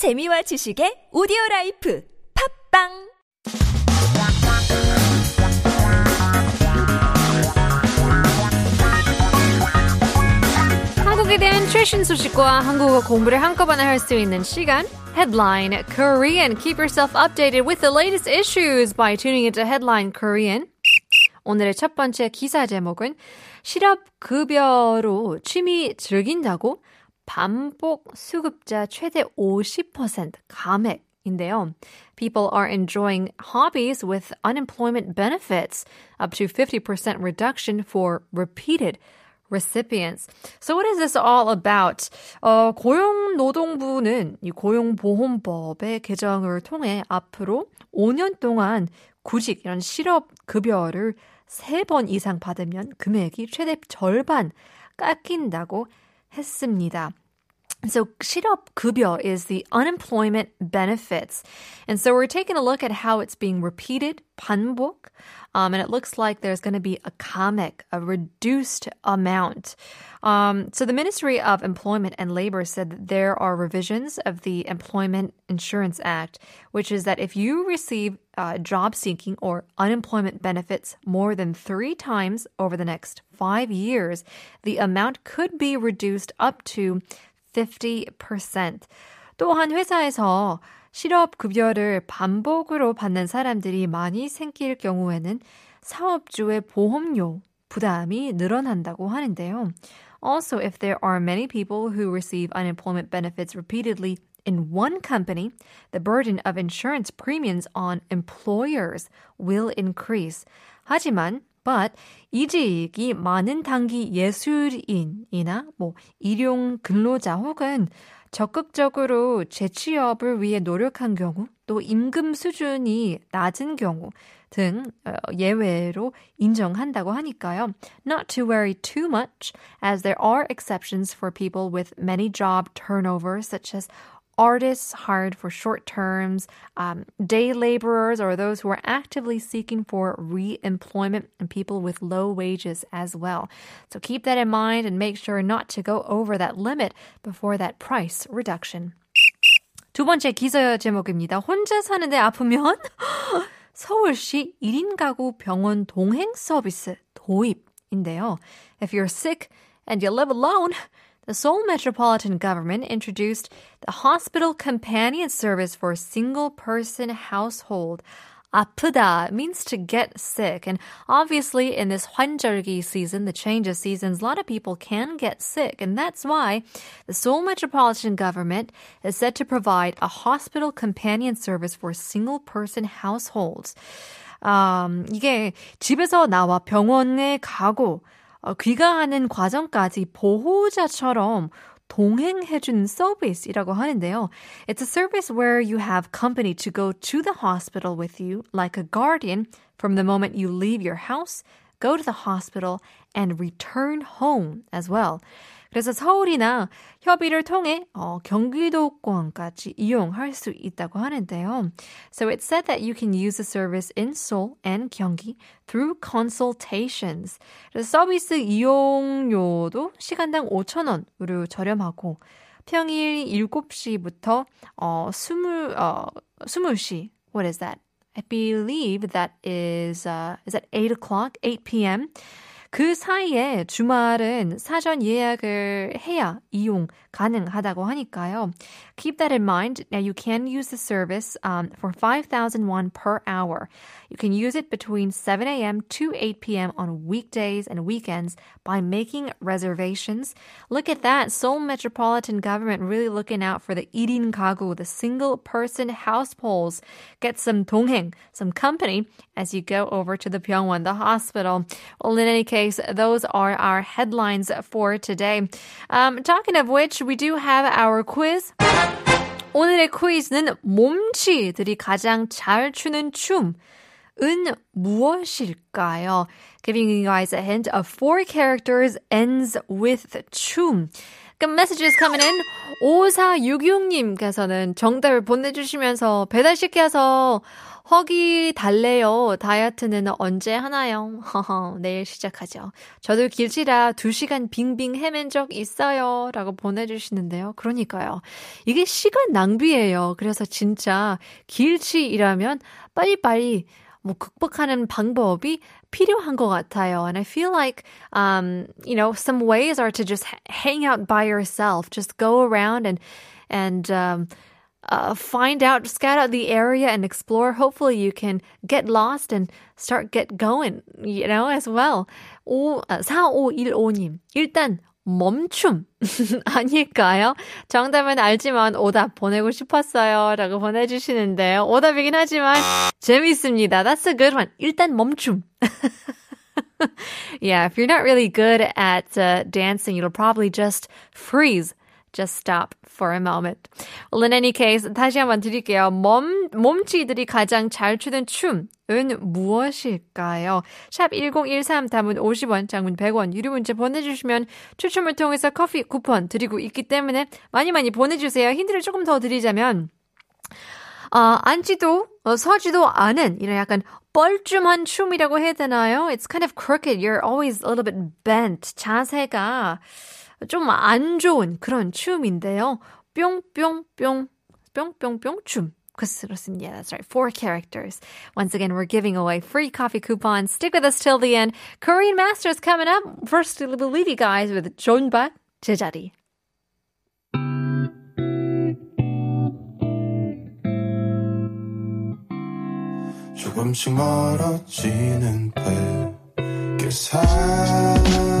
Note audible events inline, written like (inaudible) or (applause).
재미와 지식의 오디오 라이프 팟빵 한국에 대한 최신 소식과 한국어 공부를 한꺼번에 할 수 있는 시간 Headline Korean. Keep yourself updated with the latest issues by tuning into Headline Korean. 오늘의 첫 번째 기사 제목은 실업급여로 취미 즐긴다고 반복 수급자 최대 50% 감액 인데요. People are enjoying hobbies with unemployment benefits up to 50% reduction for repeated recipients. So what is this all about? 어, 고용노동부는 이 고용보험법의 개정을 통해 앞으로 5년 동안 구직 이런 실업 급여를 3번 이상 받으면 금액이 최대 절반 깎인다고 했습니다. So 실업 급여 is the unemployment benefits. And so we're taking a look at how it's being repeated, 반복, um, and it looks like there's going to be a comic, a reduced amount. Um, so the Ministry of Employment and Labor said that there are revisions of the Employment Insurance Act, which is that if you receive uh, job seeking or unemployment benefits more than three times over the next five years, the amount could be reduced up to 50%. 또한 회사에서 실업 급여를 반복으로 받는 사람들이 많이 생길 경우에는 사업주의 보험료 부담이 늘어난다고 하는데요. Also, if there are many people who receive unemployment benefits repeatedly in one company, the burden of insurance premiums on employers will increase. 하지만 but 이직이 많은 단기 예술인이나 뭐 일용 근로자 혹은 적극적으로 재취업을 위해 노력한 경우 또 임금 수준이 낮은 경우 등 예외로 인정한다고 하니까요. Not to worry too much as there are exceptions for people with many job turnovers such as artists hired for short terms, um, day laborers, or those who are actively seeking for re-employment, and people with low wages as well. So keep that in mind and make sure not to go over that limit before that price reduction. 두 번째 기사 제목입니다. 혼자 사는데 아프면 (gasps) 서울시 1인 가구 병원 동행 서비스 도입인데요. If you're sick and you live alone, the Seoul Metropolitan Government introduced the Hospital Companion Service for a single person household. 아프다 means to get sick. And obviously, in this 환절기 season, the change of seasons, a lot of people can get sick. And that's why the Seoul Metropolitan Government is set to provide a hospital companion service for single person households. Um, 이게 집에서 나와 병원에 가고 어, 귀가하는 과정까지 보호자처럼 동행해준 서비스이라고 하는데요. It's a service where you have company to go to the hospital with you, like a guardian, from the moment you leave your house, go to the hospital, and return home as well. 그래서 서울이나 협의를 통해 어, 경기도권까지 이용할 수 있다고 하는데요. So it said that you can use the service in Seoul and 경기 through consultations. 서비스 이용료도 시간당 5,000원으로 저렴하고 평일 7시부터 어, 20, 어, 20시. What is that? I believe that is, uh, is that 8 o'clock, 8 p.m. 그 사이에 주말은 사전 예약을 해야 이용 가능하다고 하니까요. Keep that in mind. Now you can use the service um, for 5,000 won per hour. You can use it between 7 a.m. to 8 p.m. on weekdays and weekends by making reservations. Look at that. Seoul Metropolitan Government really looking out for the 1인 가구, the single person households. Get some 동행, some company as you go over to the Pyongwon, the hospital. Well, in any case, those are our headlines for today. Um, talking of which, we do have our quiz. 오늘의 퀴즈는 몸치들이 가장 잘 추는 춤은 무엇일까요? Giving you guys a hint of four characters ends with 춤. 그 messages coming in. 5466님께서는 정답을 보내주시면서 배달시켜서 허기 달래요. 다이어트는 언제 하나요? 허허, 내일 시작하죠. 저도 길치라 2시간 빙빙 헤맨 적 있어요. 라고 보내주시는데요. 그러니까요. 이게 시간 낭비예요. 그래서 진짜 길치이라면 빨리빨리 뭐 극복하는 방법이 필요한 것 같아요. And I feel like, um, you know, some ways are to just hang out by yourself, just go around and, and, um, uh, find out, scout out the area and explore. Hopefully you can get lost and start get going, you know, as well. 오, 4515님. 일단 멈춤 (laughs) 아닐까요? 정답은 알지만 오답 보내고 싶었어요. 라고 보내주시는데요. 오답이긴 하지만 재밌습니다. That's a good one. 일단 멈춤. (laughs) yeah, if you're not really good at uh, dancing, you'll probably just freeze just stop for a moment. Well, in any case, 다시 한번 드릴게요. 몸, 몸치들이 가장 잘 추는 춤 은 무엇일까요? 샵 1013 담은 50원, 장문 100원, 유료 문자 보내주시면 추첨을 통해서 커피 쿠폰 드리고 있기 때문에 많이 많이 보내주세요. 힌트를 조금 더 드리자면, 어, 앉지도, 어, 서지도 않은, 이런 약간 뻘쭘한 춤이라고 해야 되나요? It's kind of crooked. You're always a little bit bent. 자세가, 좀 안 좋은 그런 춤인데요. 뿅뿅뿅 뿅뿅뿅 춤. 그렇습니다. That's right. Four characters. Once again, we're giving away free coffee coupons. Stick with us till the end. Korean Masters coming up. First, we'll leave you guys with 존박 제자리. 조금씩 멀어지는 배. Guess I